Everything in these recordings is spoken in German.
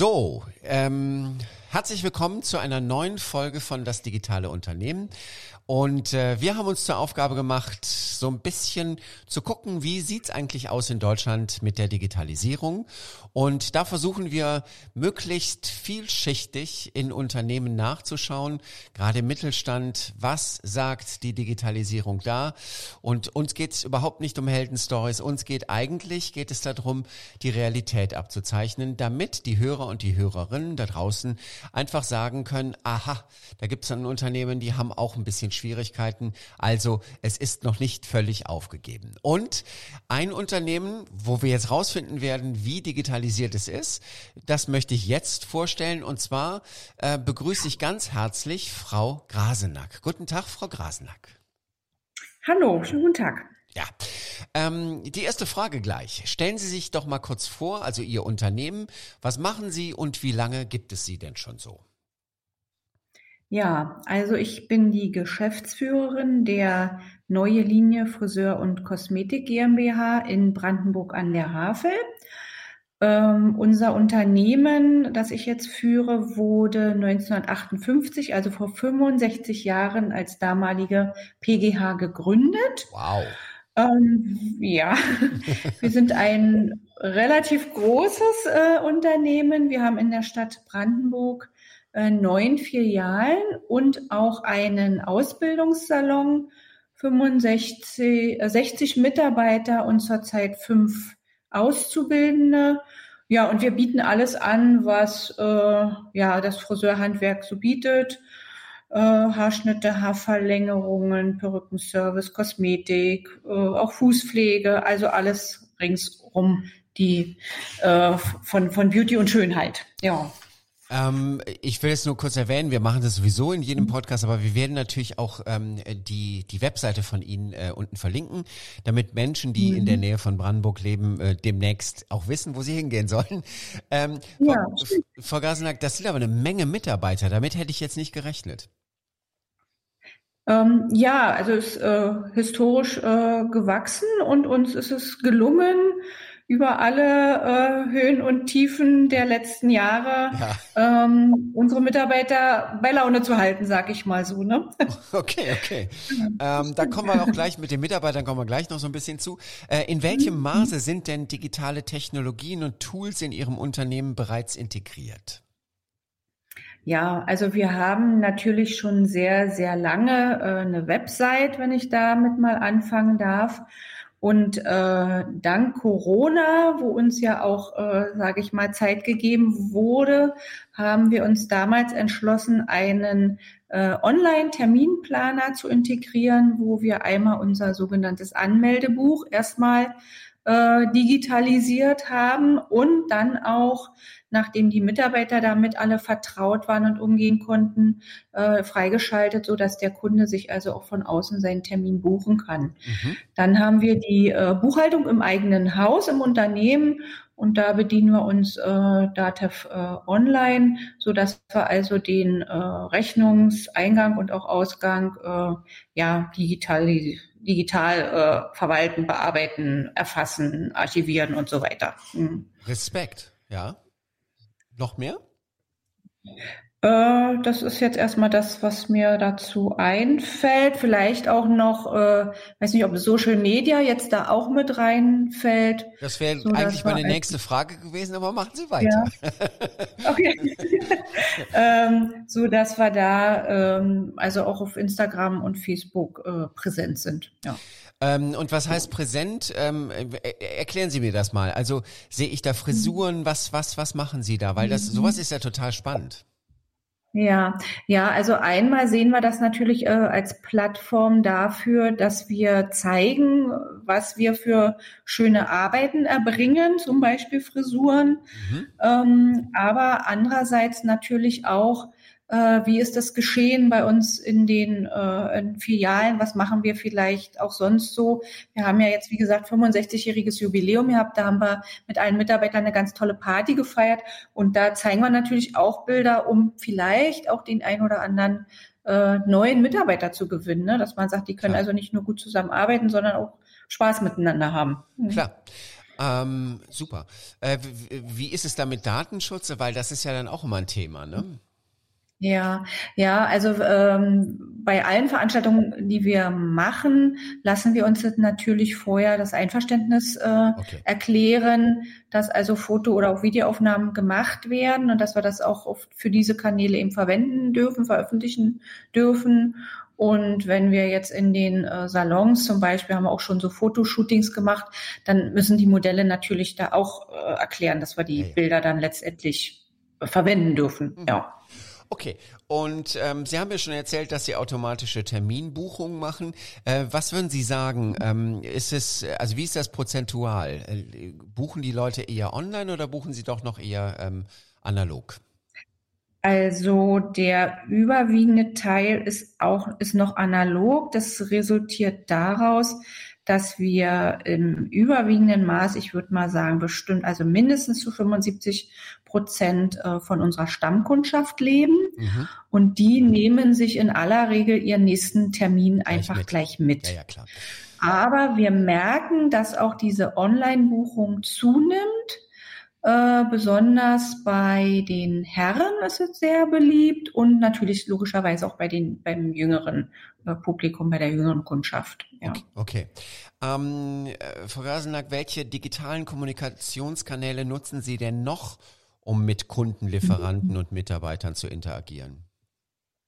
So, ähm, herzlich willkommen zu einer neuen Folge von Das digitale Unternehmen. Und äh, wir haben uns zur Aufgabe gemacht, so ein bisschen zu gucken, wie sieht's eigentlich aus in Deutschland mit der Digitalisierung. Und da versuchen wir möglichst vielschichtig in Unternehmen nachzuschauen, gerade im Mittelstand, was sagt die Digitalisierung da. Und uns geht's überhaupt nicht um Heldenstories, uns geht eigentlich, geht es darum, die Realität abzuzeichnen, damit die Hörer und die Hörerinnen da draußen einfach sagen können, aha, da gibt's ein Unternehmen, die haben auch ein bisschen Schwierigkeiten. Also es ist noch nicht völlig aufgegeben. Und ein Unternehmen, wo wir jetzt rausfinden werden, wie digitalisiert es ist, das möchte ich jetzt vorstellen. Und zwar äh, begrüße ich ganz herzlich Frau Grasenack. Guten Tag, Frau Grasenack. Hallo, schönen guten Tag. Ja, ähm, die erste Frage gleich. Stellen Sie sich doch mal kurz vor, also Ihr Unternehmen. Was machen Sie und wie lange gibt es Sie denn schon so? Ja, also ich bin die Geschäftsführerin der Neue Linie Friseur und Kosmetik GmbH in Brandenburg an der Havel. Ähm, unser Unternehmen, das ich jetzt führe, wurde 1958, also vor 65 Jahren, als damalige PGH gegründet. Wow. Ähm, ja, wir sind ein relativ großes äh, Unternehmen. Wir haben in der Stadt Brandenburg neun Filialen und auch einen Ausbildungssalon, 65, äh, 60 Mitarbeiter und zurzeit fünf Auszubildende. Ja, und wir bieten alles an, was äh, ja das Friseurhandwerk so bietet. Äh, Haarschnitte, Haarverlängerungen, Perückenservice, Kosmetik, äh, auch Fußpflege, also alles ringsum die äh, von, von Beauty und Schönheit. Ja. Ähm, ich will es nur kurz erwähnen, wir machen das sowieso in jedem Podcast, aber wir werden natürlich auch ähm, die, die Webseite von Ihnen äh, unten verlinken, damit Menschen, die mhm. in der Nähe von Brandenburg leben, äh, demnächst auch wissen, wo sie hingehen sollen. Ähm, ja, Frau, Frau Gasenack, das sind aber eine Menge Mitarbeiter, damit hätte ich jetzt nicht gerechnet. Ähm, ja, also es ist äh, historisch äh, gewachsen und uns ist es gelungen, über alle äh, Höhen und Tiefen der letzten Jahre ja. ähm, unsere Mitarbeiter bei Laune zu halten, sag ich mal so. Ne? Okay, okay. ähm, da kommen wir auch gleich mit den Mitarbeitern kommen wir gleich noch so ein bisschen zu. Äh, in welchem mhm. Maße sind denn digitale Technologien und Tools in Ihrem Unternehmen bereits integriert? Ja, also wir haben natürlich schon sehr, sehr lange äh, eine Website, wenn ich damit mal anfangen darf. Und äh, dank Corona, wo uns ja auch, äh, sage ich mal, Zeit gegeben wurde, haben wir uns damals entschlossen, einen äh, Online-Terminplaner zu integrieren, wo wir einmal unser sogenanntes Anmeldebuch erstmal äh, digitalisiert haben und dann auch nachdem die Mitarbeiter damit alle vertraut waren und umgehen konnten, äh, freigeschaltet, so dass der Kunde sich also auch von außen seinen Termin buchen kann. Mhm. Dann haben wir die äh, Buchhaltung im eigenen Haus, im Unternehmen und da bedienen wir uns äh, Datev äh, online, so dass wir also den äh, Rechnungseingang und auch Ausgang äh, ja digital digital äh, verwalten, bearbeiten, erfassen, archivieren und so weiter. Mhm. Respekt, ja. Noch mehr? Äh, das ist jetzt erstmal das, was mir dazu einfällt. Vielleicht auch noch, äh, weiß nicht, ob Social Media jetzt da auch mit reinfällt. Das wäre so, eigentlich meine nächste Frage gewesen, aber machen Sie weiter. Ja. Okay. ähm, so dass wir da ähm, also auch auf Instagram und Facebook äh, präsent sind. Ja. Ähm, und was heißt präsent? Ähm, äh, erklären Sie mir das mal. Also sehe ich da Frisuren? Was, was, was machen Sie da? Weil das, sowas ist ja total spannend. Ja, ja, also einmal sehen wir das natürlich äh, als Plattform dafür, dass wir zeigen, was wir für schöne Arbeiten erbringen, zum Beispiel Frisuren, mhm. ähm, aber andererseits natürlich auch äh, wie ist das geschehen bei uns in den äh, in Filialen? Was machen wir vielleicht auch sonst so? Wir haben ja jetzt, wie gesagt, 65-jähriges Jubiläum gehabt. Da haben wir mit allen Mitarbeitern eine ganz tolle Party gefeiert. Und da zeigen wir natürlich auch Bilder, um vielleicht auch den ein oder anderen äh, neuen Mitarbeiter zu gewinnen. Ne? Dass man sagt, die können Klar. also nicht nur gut zusammenarbeiten, sondern auch Spaß miteinander haben. Mhm. Klar. Ähm, super. Äh, wie ist es da mit Datenschutz? Weil das ist ja dann auch immer ein Thema, ne? Ja, ja, also ähm, bei allen Veranstaltungen, die wir machen, lassen wir uns natürlich vorher das Einverständnis äh, okay. erklären, dass also Foto- oder auch Videoaufnahmen gemacht werden und dass wir das auch für diese Kanäle eben verwenden dürfen, veröffentlichen dürfen. Und wenn wir jetzt in den äh, Salons zum Beispiel haben wir auch schon so Fotoshootings gemacht, dann müssen die Modelle natürlich da auch äh, erklären, dass wir die ja, Bilder dann letztendlich verwenden dürfen. Mhm. Ja. Okay, und ähm, Sie haben ja schon erzählt, dass Sie automatische Terminbuchungen machen. Äh, was würden Sie sagen? Ähm, ist es, also wie ist das prozentual? Äh, buchen die Leute eher online oder buchen sie doch noch eher ähm, analog? Also der überwiegende Teil ist auch ist noch analog. Das resultiert daraus, dass wir im überwiegenden Maß, ich würde mal sagen, bestimmt, also mindestens zu 75 Prozent äh, von unserer Stammkundschaft leben. Mhm. Und die nehmen sich in aller Regel ihren nächsten Termin gleich einfach mit. gleich mit. Ja, ja, klar. Aber wir merken, dass auch diese Online-Buchung zunimmt. Äh, besonders bei den Herren ist es sehr beliebt und natürlich logischerweise auch bei den beim jüngeren äh, Publikum, bei der jüngeren Kundschaft. Ja. Okay. okay. Ähm, äh, Frau Rasenack, welche digitalen Kommunikationskanäle nutzen Sie denn noch, um mit Kunden, Lieferanten und Mitarbeitern zu interagieren?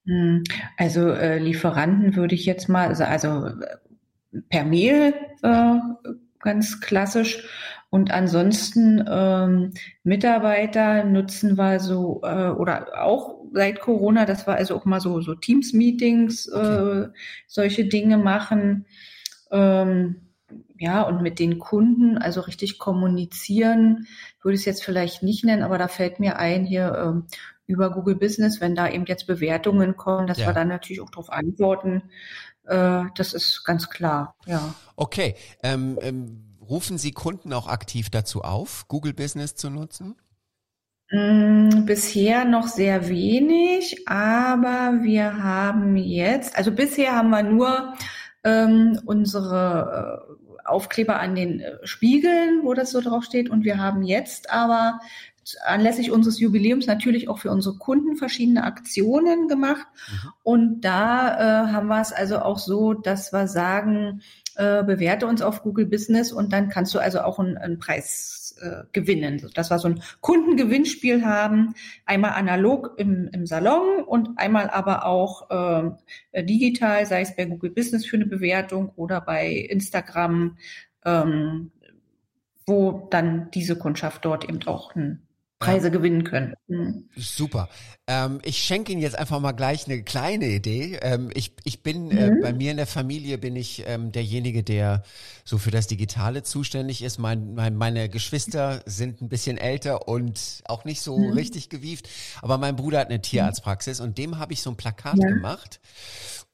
Hm, also äh, Lieferanten würde ich jetzt mal, also, also per Mail äh, ganz klassisch. Und ansonsten ähm, Mitarbeiter nutzen wir so äh, oder auch seit Corona, dass wir also auch mal so so Teams-Meetings, äh, okay. solche Dinge machen. Ähm, ja, und mit den Kunden, also richtig kommunizieren, würde ich es jetzt vielleicht nicht nennen, aber da fällt mir ein, hier ähm, über Google Business, wenn da eben jetzt Bewertungen kommen, dass ja. wir dann natürlich auch darauf antworten. Äh, das ist ganz klar, ja. Okay. Ähm, ähm, rufen Sie Kunden auch aktiv dazu auf, Google Business zu nutzen? Mm, bisher noch sehr wenig, aber wir haben jetzt, also bisher haben wir nur ähm, unsere äh, Aufkleber an den äh, Spiegeln, wo das so drauf steht. Und wir haben jetzt aber anlässlich unseres Jubiläums natürlich auch für unsere Kunden verschiedene Aktionen gemacht. Mhm. Und da äh, haben wir es also auch so, dass wir sagen, äh, bewerte uns auf Google Business und dann kannst du also auch einen, einen Preis äh, gewinnen. Dass wir so ein Kundengewinnspiel haben, einmal analog im, im Salon und einmal aber auch äh, digital, sei es bei Google Business für eine Bewertung oder bei Instagram, ähm, wo dann diese Kundschaft dort eben auch ein Preise gewinnen können. Mhm. Super. Ähm, ich schenke Ihnen jetzt einfach mal gleich eine kleine Idee. Ähm, ich, ich bin äh, mhm. äh, bei mir in der Familie bin ich ähm, derjenige, der so für das Digitale zuständig ist. Mein, mein, meine Geschwister sind ein bisschen älter und auch nicht so mhm. richtig gewieft. Aber mein Bruder hat eine mhm. Tierarztpraxis und dem habe ich so ein Plakat ja. gemacht.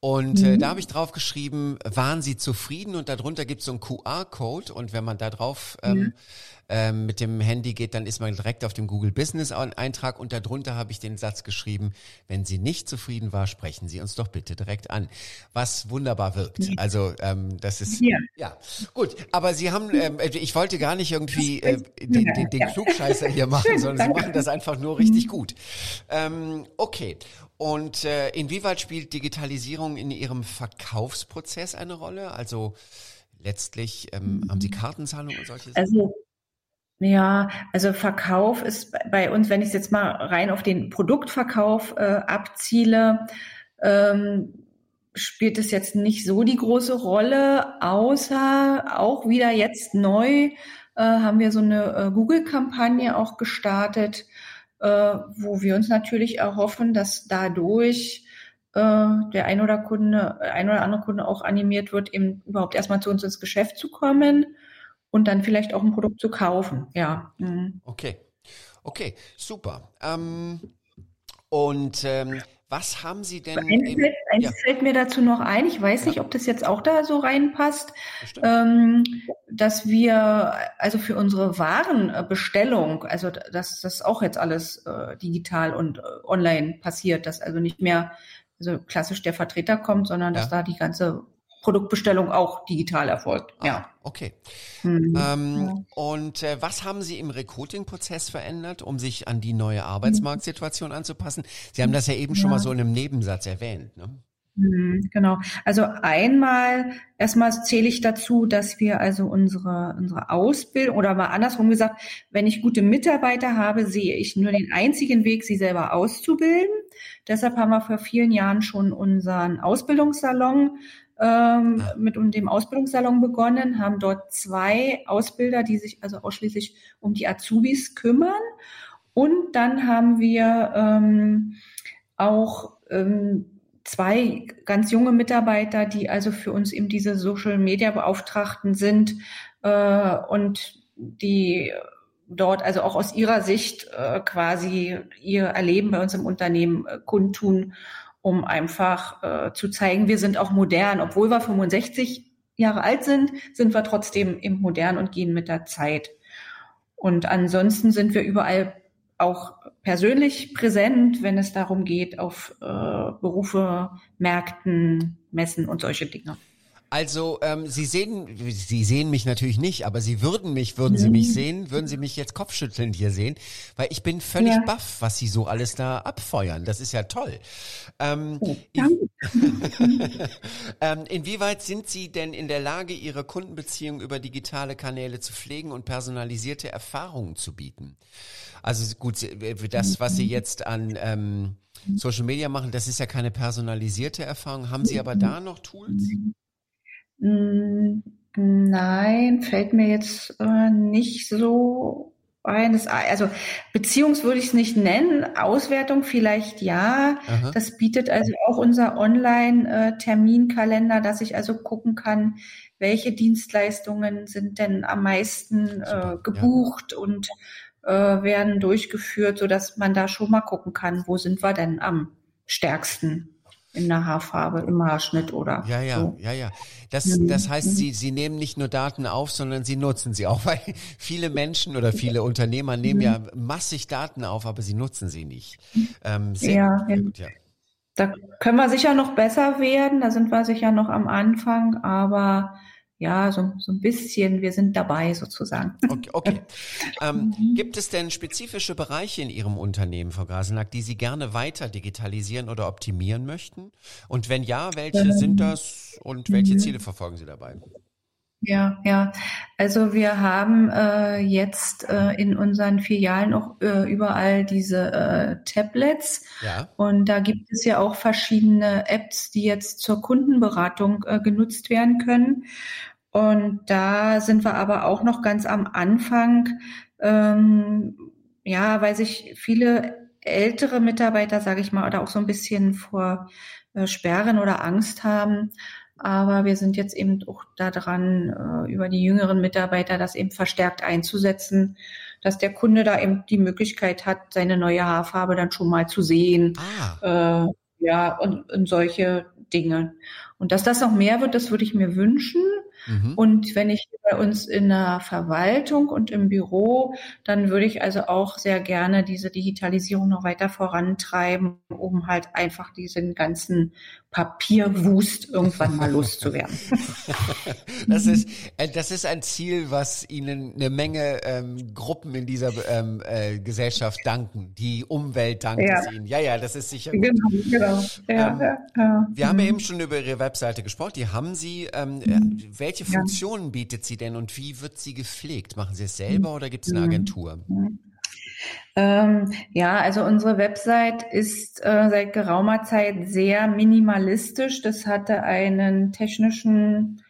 Und äh, mhm. da habe ich drauf geschrieben, waren Sie zufrieden? Und darunter gibt es so einen QR-Code. Und wenn man da drauf ähm, ähm, mit dem Handy geht, dann ist man direkt auf dem Google Business Eintrag. Und darunter habe ich den Satz geschrieben, wenn Sie nicht zufrieden war, sprechen Sie uns doch bitte direkt an. Was wunderbar wirkt. Also ähm, das ist ja. ja gut. Aber Sie haben, ähm, ich wollte gar nicht irgendwie äh, den, den, den Klugscheißer hier machen, sondern Sie machen das einfach nur richtig mhm. gut. Ähm, okay. Und äh, inwieweit spielt Digitalisierung in Ihrem Verkaufsprozess eine Rolle? Also letztlich ähm, haben Sie Kartenzahlung und solche Sachen? Also ja, also Verkauf ist bei uns, wenn ich es jetzt mal rein auf den Produktverkauf äh, abziele, ähm, spielt es jetzt nicht so die große Rolle, außer auch wieder jetzt neu äh, haben wir so eine äh, Google-Kampagne auch gestartet, wo wir uns natürlich erhoffen, dass dadurch äh, der ein oder Kunde, ein oder andere Kunde auch animiert wird, eben überhaupt erstmal zu uns ins Geschäft zu kommen und dann vielleicht auch ein Produkt zu kaufen. Ja. Mhm. Okay. Okay, super. Ähm, und ähm, was haben Sie denn? Eins, fällt, eins ja. fällt, mir dazu noch ein. Ich weiß nicht, ob das jetzt auch da so reinpasst, ähm, dass wir also für unsere Warenbestellung, also dass das auch jetzt alles äh, digital und äh, online passiert, dass also nicht mehr so klassisch der Vertreter kommt, sondern dass ja. da die ganze Produktbestellung auch digital erfolgt. Ah, ja. Okay. Mhm. Ähm, ja. Und äh, was haben Sie im Recruiting-Prozess verändert, um sich an die neue Arbeitsmarktsituation anzupassen? Sie haben das ja eben ja. schon mal so in einem Nebensatz erwähnt. Ne? Mhm, genau. Also einmal, erstmal zähle ich dazu, dass wir also unsere, unsere Ausbildung oder mal andersrum gesagt, wenn ich gute Mitarbeiter habe, sehe ich nur den einzigen Weg, sie selber auszubilden. Deshalb haben wir vor vielen Jahren schon unseren Ausbildungssalon ähm, mit dem Ausbildungssalon begonnen, haben dort zwei Ausbilder, die sich also ausschließlich um die Azubis kümmern. Und dann haben wir ähm, auch ähm, zwei ganz junge Mitarbeiter, die also für uns eben diese Social Media Beauftragten sind äh, und die dort also auch aus ihrer Sicht äh, quasi ihr Erleben bei uns im Unternehmen äh, kundtun, um einfach äh, zu zeigen, wir sind auch modern. Obwohl wir 65 Jahre alt sind, sind wir trotzdem eben modern und gehen mit der Zeit. Und ansonsten sind wir überall auch persönlich präsent, wenn es darum geht, auf äh, Berufe, Märkten, Messen und solche Dinge. Also ähm, Sie sehen, Sie sehen mich natürlich nicht, aber Sie würden mich, würden Sie mich mhm. sehen, würden Sie mich jetzt kopfschüttelnd hier sehen, weil ich bin völlig ja. baff, was Sie so alles da abfeuern. Das ist ja toll. Ähm, oh, ähm, inwieweit sind Sie denn in der Lage, Ihre Kundenbeziehung über digitale Kanäle zu pflegen und personalisierte Erfahrungen zu bieten? Also gut, das, was Sie jetzt an ähm, Social Media machen, das ist ja keine personalisierte Erfahrung. Haben Sie aber da noch Tools? Mm, nein, fällt mir jetzt äh, nicht so ein. Das, also Beziehungs würde ich es nicht nennen, Auswertung vielleicht ja. Aha. Das bietet also auch unser Online-Terminkalender, äh, dass ich also gucken kann, welche Dienstleistungen sind denn am meisten äh, gebucht ja. und äh, werden durchgeführt, so dass man da schon mal gucken kann, wo sind wir denn am stärksten in der Haarfarbe, im Haarschnitt oder ja, ja, so. ja, ja. Das, mhm. das heißt, sie, sie nehmen nicht nur Daten auf, sondern sie nutzen sie auch, weil viele Menschen oder viele Unternehmer nehmen ja massig Daten auf, aber sie nutzen sie nicht. Ähm, sehr, ja, sehr gut, ja. Da können wir sicher noch besser werden, da sind wir sicher noch am Anfang, aber ja, so, so ein bisschen, wir sind dabei sozusagen. Okay. okay. Ähm, mhm. Gibt es denn spezifische Bereiche in Ihrem Unternehmen, Frau Grasenack, die Sie gerne weiter digitalisieren oder optimieren möchten? Und wenn ja, welche ähm, sind das und welche mhm. Ziele verfolgen Sie dabei? Ja, ja. Also wir haben äh, jetzt äh, in unseren Filialen auch äh, überall diese äh, Tablets. Ja. Und da gibt es ja auch verschiedene Apps, die jetzt zur Kundenberatung äh, genutzt werden können. Und da sind wir aber auch noch ganz am Anfang, ähm, ja, weil sich viele ältere Mitarbeiter, sage ich mal, oder auch so ein bisschen vor äh, Sperren oder Angst haben. Aber wir sind jetzt eben auch daran, äh, über die jüngeren Mitarbeiter das eben verstärkt einzusetzen, dass der Kunde da eben die Möglichkeit hat, seine neue Haarfarbe dann schon mal zu sehen. Ah. Äh, ja, und, und solche Dinge. Und dass das noch mehr wird, das würde ich mir wünschen. Mhm. Und wenn ich bei uns in der Verwaltung und im Büro, dann würde ich also auch sehr gerne diese Digitalisierung noch weiter vorantreiben, um halt einfach diesen ganzen Papierwust irgendwann mal loszuwerden. das ist, äh, das ist ein Ziel, was Ihnen eine Menge ähm, Gruppen in dieser ähm, äh, Gesellschaft danken. Die Umwelt dankt ja. es Ihnen. Ja, ja, das ist sicher. Genau, genau. Ja, ähm, ja. Wir haben ja mhm. eben schon über Ihre Webseite gesprochen. Die haben Sie. Ähm, mhm. Welche Funktionen bietet sie denn und wie wird sie gepflegt? Machen Sie es selber oder gibt es eine mhm. Ähm, ja, also unsere Website ist äh, seit geraumer Zeit sehr minimalistisch. Das hatte einen technischen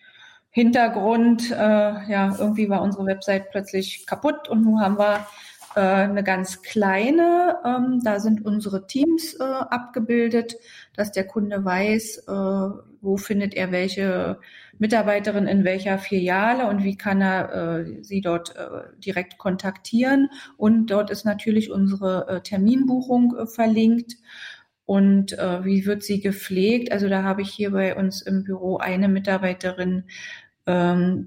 Hintergrund. Äh, ja, irgendwie war unsere Website plötzlich kaputt und nun haben wir äh, eine ganz kleine. Ähm, da sind unsere Teams äh, abgebildet, dass der Kunde weiß, äh, wo findet er welche Mitarbeiterin in welcher Filiale und wie kann er äh, sie dort äh, direkt kontaktieren. Und dort ist natürlich unsere äh, Terminbuchung äh, verlinkt. Und äh, wie wird sie gepflegt? Also da habe ich hier bei uns im Büro eine Mitarbeiterin,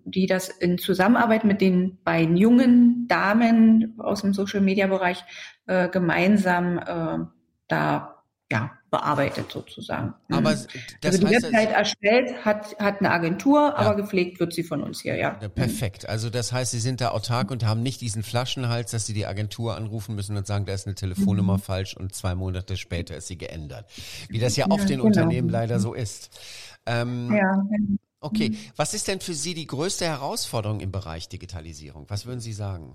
die das in Zusammenarbeit mit den beiden jungen Damen aus dem Social-Media-Bereich äh, gemeinsam äh, da ja, bearbeitet sozusagen. Aber Mhm. das also die Website erstellt hat, hat eine Agentur, aber gepflegt wird sie von uns hier, ja. Ja, perfekt. Also das heißt, Sie sind da autark und haben nicht diesen Flaschenhals, dass Sie die Agentur anrufen müssen und sagen, da ist eine Telefonnummer falsch und zwei Monate später ist sie geändert. Wie das ja oft Ja, in genau. Unternehmen leider so ist. Ähm, Ja, Okay, was ist denn für Sie die größte Herausforderung im Bereich Digitalisierung? Was würden Sie sagen?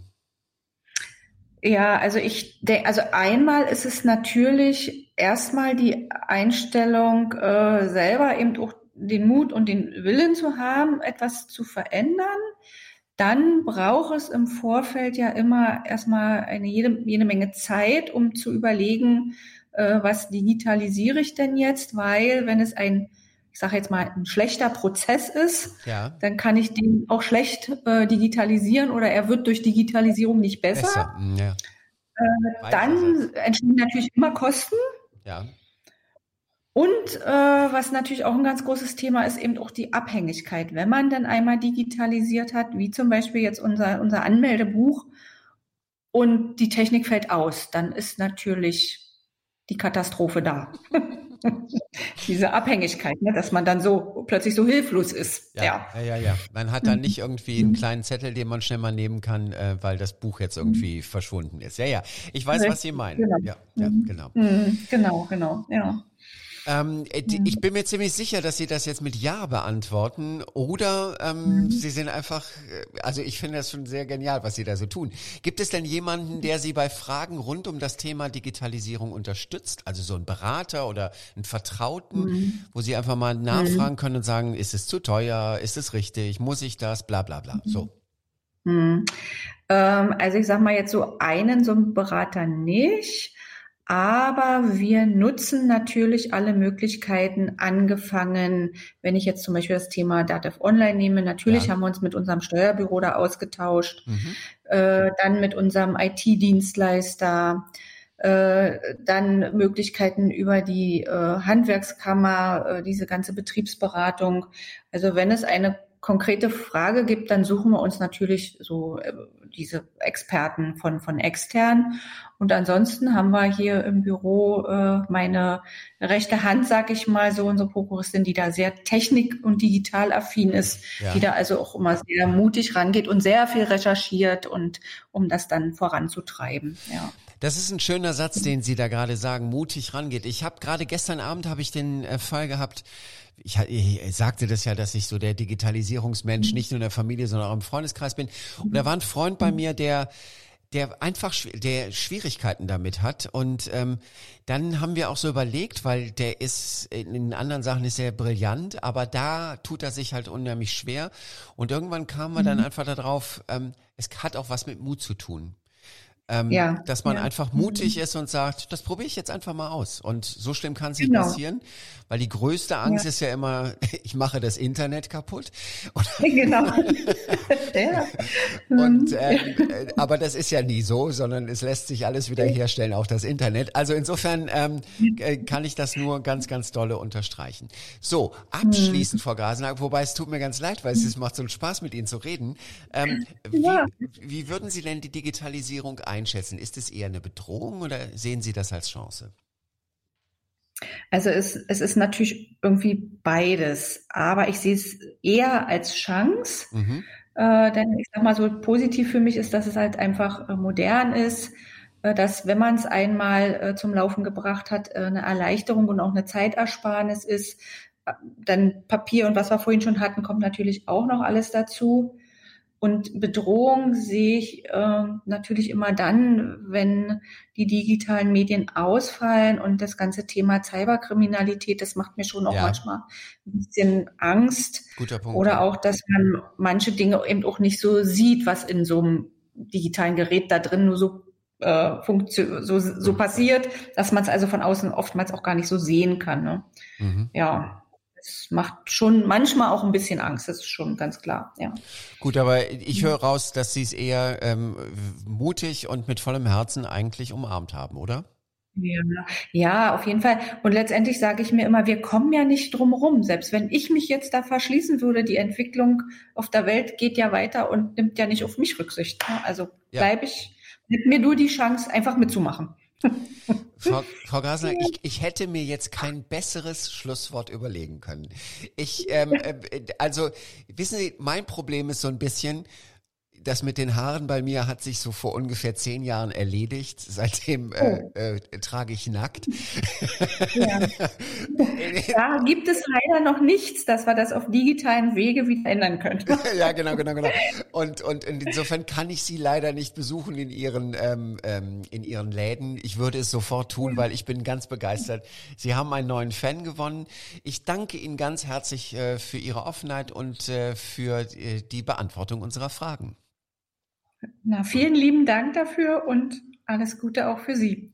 Ja, also ich denke, also einmal ist es natürlich erstmal die Einstellung, äh, selber eben auch den Mut und den Willen zu haben, etwas zu verändern. Dann braucht es im Vorfeld ja immer erstmal eine jede, jede Menge Zeit, um zu überlegen, äh, was digitalisiere ich denn jetzt, weil wenn es ein, ich sage jetzt mal, ein schlechter Prozess ist, Ja, dann kann ich den auch schlecht äh, digitalisieren oder er wird durch Digitalisierung nicht besser. besser. Mm, Ja. Dann entstehen natürlich immer Kosten. Ja, Und äh, was natürlich auch ein ganz großes Thema ist, eben auch die Abhängigkeit. Wenn man dann einmal digitalisiert hat, wie zum Beispiel jetzt unser, unser Anmeldebuch und die Technik fällt aus, dann ist natürlich die Katastrophe da. Diese Abhängigkeit, ne, dass man dann so plötzlich so hilflos ist. ja, Ja. ja, ja, ja. Man hat dann nicht irgendwie einen kleinen Zettel, den man schnell mal nehmen kann, äh, weil das Buch jetzt irgendwie verschwunden ist. Ja, ja. Ich weiß, was Sie meinen. Genau. Ja, ja, genau. Mhm, genau, genau, ja. Ähm, äh, die- ich bin mir ziemlich sicher, dass Sie das jetzt mit Ja beantworten oder ähm, Sie sind einfach, äh, also ich finde das schon sehr genial, was Sie da so tun. Gibt es denn jemanden, der Sie bei Fragen rund um das Thema Digitalisierung unterstützt? Also so ein Berater oder einen Vertrauten, wo Sie einfach mal nachfragen können und sagen, ist es zu teuer, ist es richtig, muss ich das, bla bla bla. So. Hm. Ähm, also ich sage mal jetzt so einen, so einen Berater nicht. Aber wir nutzen natürlich alle Möglichkeiten, angefangen, wenn ich jetzt zum Beispiel das Thema DATEV Online nehme, natürlich Ja. haben wir uns mit unserem Steuerbüro da ausgetauscht, Mhm. äh, dann mit unserem IT-Dienstleister, äh, dann Möglichkeiten über die äh, Handwerkskammer, äh, diese ganze Betriebsberatung. Also wenn es eine konkrete Frage gibt, dann suchen wir uns natürlich so äh, diese Experten von, von extern. Und ansonsten haben wir hier im Büro äh, meine rechte Hand, sag ich mal, so unsere Prokuristin, die da sehr technik- und digital affin ist, Ja. die da also auch immer sehr mutig rangeht und sehr viel recherchiert und um das dann voranzutreiben. Ja. Das ist ein schöner Satz, den Sie da gerade sagen, mutig rangeht. Ich habe gerade gestern Abend habe ich den äh, Fall gehabt. Ich, ich sagte das ja, dass ich so der Digitalisierungsmensch nicht nur in der Familie, sondern auch im Freundeskreis bin. Und da war ein Freund bei mir, der der einfach der Schwierigkeiten damit hat und ähm, dann haben wir auch so überlegt, weil der ist in, in anderen Sachen ist er brillant, aber da tut er sich halt unheimlich schwer und irgendwann kamen wir dann einfach darauf, ähm, es hat auch was mit Mut zu tun. Ähm, Ja, dass man ja. einfach mutig ist und sagt, das probiere ich jetzt einfach mal aus. Und so schlimm kann es nicht Genau. passieren, weil die größte Angst Ja. ist ja immer, ich mache das Internet kaputt. Genau. und äh, äh, aber das ist ja nie so, sondern es lässt sich alles wieder herstellen, auch das Internet. Also insofern ähm, äh, kann ich das nur ganz, ganz dolle unterstreichen. So, abschließend, Frau Grasenack, wobei es tut mir ganz leid, weil es es macht so einen Spaß, mit Ihnen zu reden. Ähm, wie, Ja. wie würden Sie denn die Digitalisierung einschätzen? Ist es eher eine Bedrohung oder sehen Sie das als Chance? Also es, es ist natürlich irgendwie beides, aber ich sehe es eher als Chance, Mhm. äh, denn ich sag mal so positiv für mich ist, dass es halt einfach äh, modern ist, äh, dass wenn man es einmal äh, zum Laufen gebracht hat, eine Erleichterung und auch eine Zeitersparnis ist. Dann Papier und was wir vorhin schon hatten, kommt natürlich auch noch alles dazu. Und Bedrohung sehe ich äh, natürlich immer dann, wenn die digitalen Medien ausfallen und das ganze Thema Cyberkriminalität, das macht mir schon auch Ja. manchmal ein bisschen Angst. Guter Punkt. Oder auch, dass man manche Dinge eben auch nicht so sieht, was in so einem digitalen Gerät da drin nur so äh, funktio- so, so passiert, dass man es also von außen oftmals auch gar nicht so sehen kann. Ne? Mhm. Ja, es macht schon manchmal auch ein bisschen Angst, das ist schon ganz klar. Ja. Gut, aber ich höre raus, dass Sie es eher ähm, mutig und mit vollem Herzen eigentlich umarmt haben, oder? Ja, ja, auf jeden Fall. Und letztendlich sage ich mir immer, wir kommen ja nicht drum rum. Selbst wenn ich mich jetzt da verschließen würde, die Entwicklung auf der Welt geht ja weiter und nimmt ja nicht auf mich Rücksicht. ne? Also Ja. bleibe ich, nimmt mir nur die Chance, einfach mitzumachen. Frau, Frau Gasner, ich, ich hätte mir jetzt kein besseres Schlusswort überlegen können. Ich, ähm, äh, also, wissen Sie, mein Problem ist so ein bisschen, das mit den Haaren bei mir hat sich so vor ungefähr zehn Jahren erledigt. Seitdem äh, oh. äh, trage ich nackt. Ja. da gibt es leider noch nichts, dass wir das auf digitalen Wege wieder ändern können. ja, genau, genau, genau. Und, und insofern kann ich Sie leider nicht besuchen in Ihren, ähm, ähm, in Ihren Läden. Ich würde es sofort tun, weil ich bin ganz begeistert. Sie haben einen neuen Fan gewonnen. Ich danke Ihnen ganz herzlich äh, für Ihre Offenheit und äh, für äh, die Beantwortung unserer Fragen. Na, vielen lieben Dank dafür und alles Gute auch für Sie.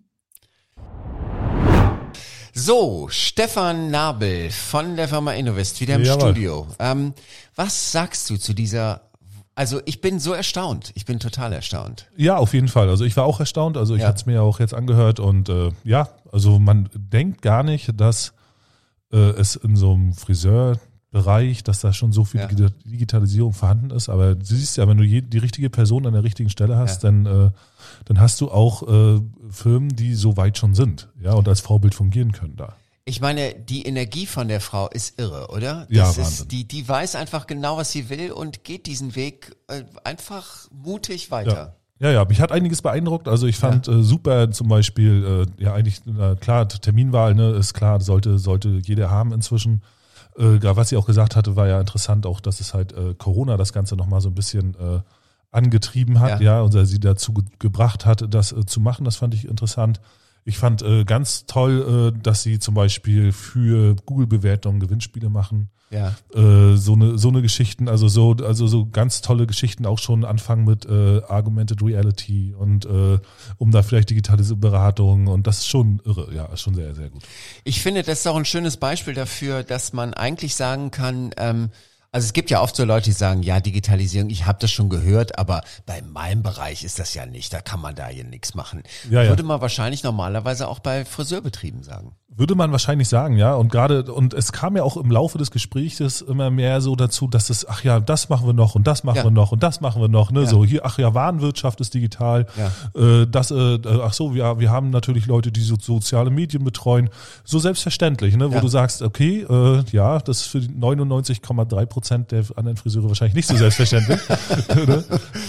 So, Stefan Nabel von der Firma Innovest wieder im Jawohl. Studio. Ähm, was sagst du zu dieser also ich bin so erstaunt. Ich bin total erstaunt. Ja, auf jeden Fall. Also ich war auch erstaunt. Also ich ja. hatte es mir auch jetzt angehört und äh, ja, also man denkt gar nicht, dass äh, es in so einem Friseur Bereich, dass da schon so viel ja. Digitalisierung vorhanden ist. Aber du siehst ja, wenn du die richtige Person an der richtigen Stelle hast, ja. dann, äh, dann hast du auch äh, Firmen, die so weit schon sind, ja, und als Vorbild fungieren können da. Ich meine, die Energie von der Frau ist irre, oder? Das ja, ist, Wahnsinn. Die, die weiß einfach genau, was sie will und geht diesen Weg äh, einfach mutig weiter. Ja. Ja, ja, mich hat einiges beeindruckt. Also ich fand ja. äh, super zum Beispiel, äh, ja eigentlich, äh, klar, Terminwahl, ne, ist klar, sollte, sollte jeder haben inzwischen. Äh, was sie auch gesagt hatte, war ja interessant auch, dass es halt äh, Corona das Ganze nochmal so ein bisschen äh, angetrieben hat, ja, ja und sie dazu ge gebracht hat, das äh, zu machen. Das fand ich interessant. Ich fand äh, ganz toll, äh, dass sie zum Beispiel für Google-Bewertungen Gewinnspiele machen. Ja. Äh, so eine so eine Geschichten, also so also so ganz tolle Geschichten auch schon anfangen mit äh, Argumented Reality und äh, um da vielleicht digitale Beratung und das ist schon irre, ja, ist schon sehr sehr gut. Ich finde, das ist auch ein schönes Beispiel dafür, dass man eigentlich sagen kann. Ähm, also es gibt ja oft so Leute, die sagen, ja, Digitalisierung, ich habe das schon gehört, aber bei meinem Bereich ist das ja nicht, da kann man da hier nichts machen. Ja, Würde ja. man wahrscheinlich normalerweise auch bei Friseurbetrieben sagen. Würde man wahrscheinlich sagen, ja. Und gerade, und es kam ja auch im Laufe des Gesprächs immer mehr so dazu, dass es, ach ja, das machen wir noch und das machen ja. wir noch und das machen wir noch, ne? Ja. So, hier, ach ja, Warenwirtschaft ist digital. Ja. Äh, das, äh, ach so, ja, wir haben natürlich Leute, die so soziale Medien betreuen. So selbstverständlich, ne? Wo du sagst, okay, äh, ja, das ist für die 99,3 Prozent der anderen Friseure wahrscheinlich nicht so selbstverständlich. ne?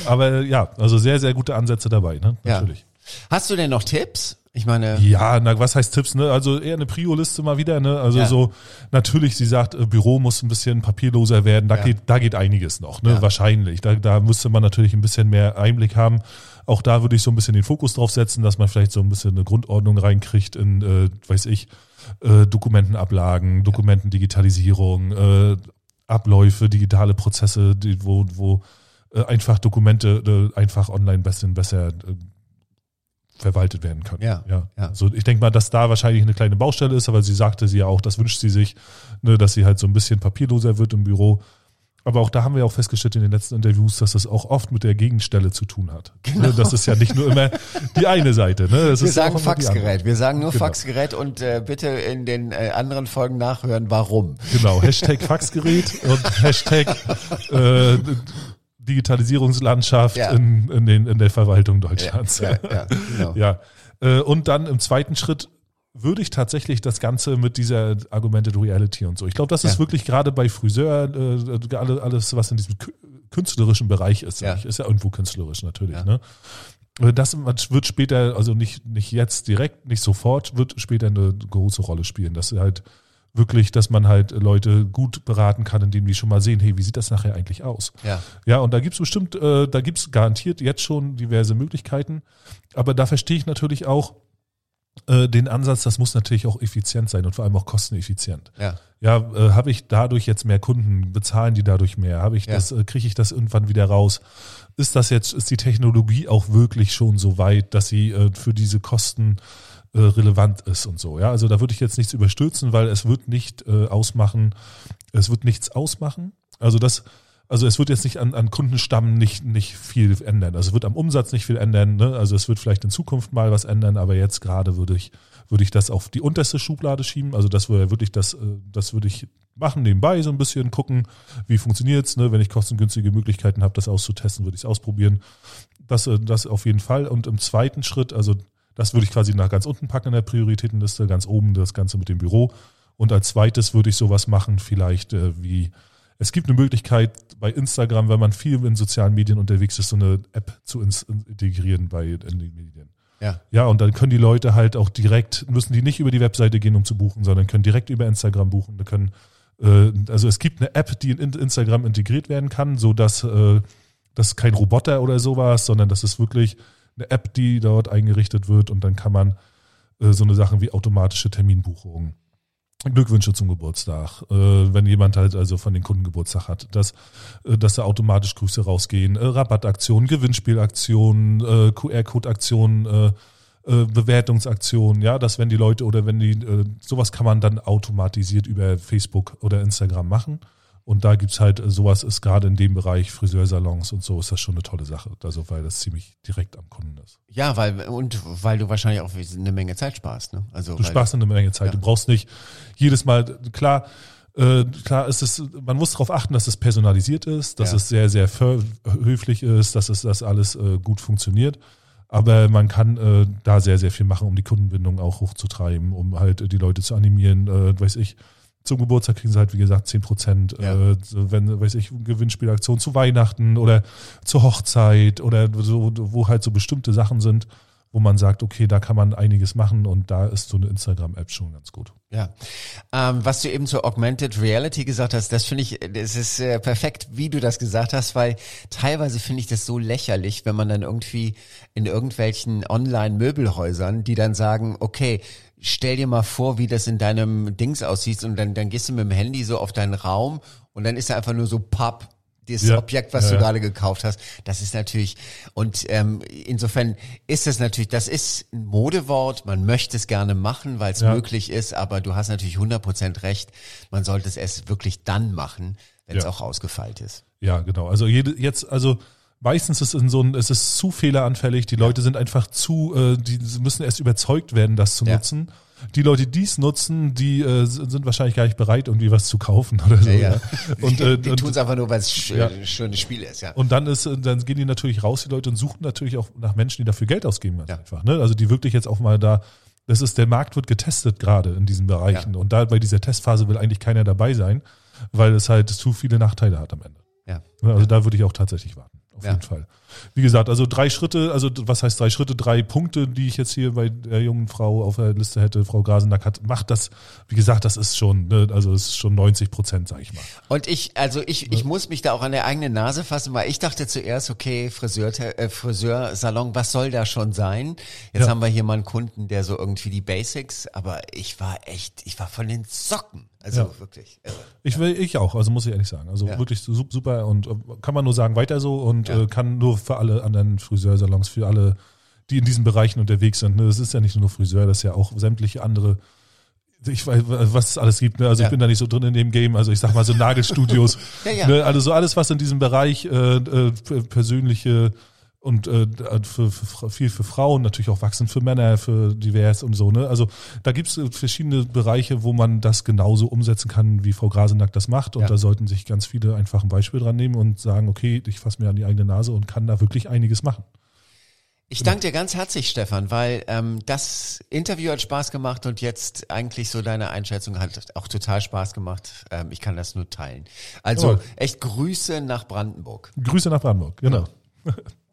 Aber ja, also sehr, sehr gute Ansätze dabei, ne? Natürlich. Hast du denn noch Tipps? Ich meine. Ja, na, was heißt Tipps, ne? Also eher eine Prio-Liste mal wieder, ne? Also ja. so, natürlich, sie sagt, äh, Büro muss ein bisschen papierloser werden, da ja. geht, da geht einiges noch, ne? Ja. Wahrscheinlich. Da, da müsste man natürlich ein bisschen mehr Einblick haben. Auch da würde ich so ein bisschen den Fokus drauf setzen, dass man vielleicht so ein bisschen eine Grundordnung reinkriegt in, äh, weiß ich, äh, Dokumentenablagen, Dokumentendigitalisierung, äh, Abläufe, digitale Prozesse, die, wo, wo äh, einfach Dokumente äh, einfach online besser, besser äh, verwaltet werden können. Ja, ja. ja. So, ich denke mal, dass da wahrscheinlich eine kleine Baustelle ist, aber sie sagte sie ja auch, das wünscht sie sich, ne, dass sie halt so ein bisschen papierloser wird im Büro. Aber auch da haben wir auch festgestellt in den letzten Interviews, dass das auch oft mit der Gegenstelle zu tun hat. Ne, genau. Das ist ja nicht nur immer die eine Seite. Ne? Das wir sagen Faxgerät. Wir sagen nur genau. Faxgerät und äh, bitte in den äh, anderen Folgen nachhören, warum. Genau. Hashtag Faxgerät und Hashtag äh, Digitalisierungslandschaft ja. in, in, den, in der Verwaltung Deutschlands. Ja, ja, genau. ja. Äh, und dann im zweiten Schritt würde ich tatsächlich das Ganze mit dieser Augmented Reality und so. Ich glaube, das ist wirklich gerade bei Friseur, äh, alles, was in diesem künstlerischen Bereich ist, ja. ist ja irgendwo künstlerisch natürlich. Ne? Äh, das wird später, also nicht, nicht jetzt direkt, nicht sofort, wird später eine große Rolle spielen, dass halt wirklich, dass man halt Leute gut beraten kann, indem die schon mal sehen, hey, wie sieht das nachher eigentlich aus? Ja. Ja, und da gibt's bestimmt, äh, da gibt's garantiert jetzt schon diverse Möglichkeiten. Aber da verstehe ich natürlich auch äh, den Ansatz, das muss natürlich auch effizient sein und vor allem auch kosteneffizient. Ja. Ja, äh, habe ich dadurch jetzt mehr Kunden, bezahlen die dadurch mehr? Habe ich ja. das, äh, kriege ich das irgendwann wieder raus? Ist das jetzt, ist die Technologie auch wirklich schon so weit, dass sie äh, für diese Kosten äh, relevant ist und so. Ja, also da würde ich jetzt nichts überstürzen, weil es wird nicht äh, ausmachen, es wird nichts ausmachen. Also das, also es wird jetzt nicht an, an Kundenstamm nicht, nicht viel ändern. Also es wird am Umsatz nicht viel ändern. Ne? Also es wird vielleicht in Zukunft mal was ändern, aber jetzt gerade würde ich, würde ich das auf die unterste Schublade schieben. Also das würde wirklich das, äh, das würde ich machen nebenbei so ein bisschen gucken, wie funktioniert's. Ne? Wenn ich kostengünstige Möglichkeiten habe, das auszutesten, würde ich es ausprobieren. Das, äh, das auf jeden Fall. Und im zweiten Schritt, also Das würde ich quasi nach ganz unten packen in der Prioritätenliste, ganz oben das Ganze mit dem Büro. Und als zweites würde ich sowas machen, vielleicht äh, wie, es gibt eine Möglichkeit bei Instagram, wenn man viel in sozialen Medien unterwegs ist, so eine App zu integrieren bei in den Medien. Ja. ja, und dann können die Leute halt auch direkt, müssen die nicht über die Webseite gehen, um zu buchen, sondern können direkt über Instagram buchen. Die können, äh, also es gibt eine App, die in Instagram integriert werden kann, so dass äh, das kein Roboter oder sowas, sondern das ist wirklich eine App, die dort eingerichtet wird und dann kann man äh, so eine Sachen wie automatische Terminbuchungen Glückwünsche zum Geburtstag, äh, wenn jemand halt also von den Kunden Geburtstag hat, dass, äh, dass da automatisch Grüße rausgehen, Rabattaktionen, Gewinnspielaktionen, QR-Code-Aktionen, Bewertungsaktionen, ja, dass wenn die Leute oder wenn die, sowas kann man dann automatisiert über Facebook oder Instagram machen. Und da gibt's halt, äh, sowas ist gerade in dem Bereich Friseursalons und so ist das schon eine tolle Sache. Also weil das ziemlich direkt am Kunden ist. Ja, weil, und weil du wahrscheinlich auch eine Menge Zeit sparst, ne? Also. Du sparst eine Menge Zeit. Ja. Du brauchst nicht jedes Mal, klar, äh, klar ist es, man muss darauf achten, dass es personalisiert ist, dass ja. es sehr, sehr höflich ist, dass es das alles äh, gut funktioniert. Aber man kann äh, da sehr, sehr viel machen, um die Kundenbindung auch hochzutreiben, um halt die Leute zu animieren, äh, weiß ich zum Geburtstag kriegen sie halt, wie gesagt, zehn Prozent, ja. äh, wenn, weiß ich, Gewinnspielaktion zu Weihnachten oder zur Hochzeit oder so, wo halt so bestimmte Sachen sind, wo man sagt, okay, da kann man einiges machen und da ist so eine Instagram-App schon ganz gut. Ja, ähm, was du eben zur Augmented Reality gesagt hast, das finde ich, das ist äh, perfekt, wie du das gesagt hast, weil teilweise finde ich das so lächerlich, wenn man dann irgendwie in irgendwelchen Online-Möbelhäusern, die dann sagen, okay, stell dir mal vor, wie das in deinem Dings aussieht und dann, dann gehst du mit dem Handy so auf deinen Raum und dann ist da einfach nur so Papp, dieses ja, Objekt, was ja, du gerade gekauft hast. Das ist natürlich, und ähm, insofern ist das natürlich, das ist ein Modewort, man möchte es gerne machen, weil es ja. möglich ist, aber du hast natürlich 100% recht, man sollte es erst wirklich dann machen, wenn es auch ausgefeilt ist. Ja, genau. Also jede, jetzt, also meistens ist es in so ein, es ist zu fehleranfällig. Die Leute sind einfach zu, äh, die müssen erst überzeugt werden, das zu ja. nutzen. Die Leute, die es nutzen, die äh, sind wahrscheinlich gar nicht bereit, irgendwie was zu kaufen oder so. Ja, ja. Und, äh, die tun es einfach nur, weil es sch ja. ein schönes Spiel ist, ja. Und dann ist, dann gehen die natürlich raus, die Leute, und suchen natürlich auch nach Menschen, die dafür Geld ausgeben, ganz einfach. Ne? Also die wirklich jetzt auch mal da das ist, der Markt wird getestet gerade in diesen Bereichen. Ja. Und da bei dieser Testphase will eigentlich keiner dabei sein, weil es halt zu viele Nachteile hat am Ende. Ja. Also ja. da würde ich auch tatsächlich warten auf ja. jeden Fall. Wie gesagt, also drei Schritte, also was heißt drei Schritte, drei Punkte, die ich jetzt hier bei der jungen Frau auf der Liste hätte, Frau Grasenack hat, macht das, wie gesagt, das ist schon, ne, also es ist schon 90 Prozent, sag ich mal. Und ich, also ich, ich muss mich da auch an der eigenen Nase fassen, weil ich dachte zuerst, okay, Friseur, äh, Friseursalon, was soll da schon sein? Jetzt ja. haben wir hier mal einen Kunden, der so irgendwie die Basics, aber ich war echt, ich war von den Socken. Also ja. wirklich. Irre. Ich will, ich auch, also muss ich ehrlich sagen. Also ja. wirklich super und äh, kann man nur sagen, weiter so und ja. äh, kann nur für alle anderen Friseursalons, für alle, die in diesen Bereichen unterwegs sind. Ne? Das ist ja nicht nur Friseur, das ist ja auch sämtliche andere ich weiß, was es alles gibt. Ne? Also ja. ich bin da nicht so drin in dem Game. Also ich sag mal so Nagelstudios. ja, ja. Ne? Also so alles, was in diesem Bereich äh, äh, persönliche und äh, für, für, viel für Frauen, natürlich auch wachsen für Männer, für divers und so. Ne? Also da gibt es verschiedene Bereiche, wo man das genauso umsetzen kann, wie Frau Grasenack das macht. Und ja. da sollten sich ganz viele einfach ein Beispiel dran nehmen und sagen, okay, ich fasse mir an die eigene Nase und kann da wirklich einiges machen. Ich danke dir ganz herzlich, Stefan, weil ähm, das Interview hat Spaß gemacht und jetzt eigentlich so deine Einschätzung hat auch total Spaß gemacht. Ähm, ich kann das nur teilen. Also oh. echt Grüße nach Brandenburg. Grüße nach Brandenburg, genau. Ja.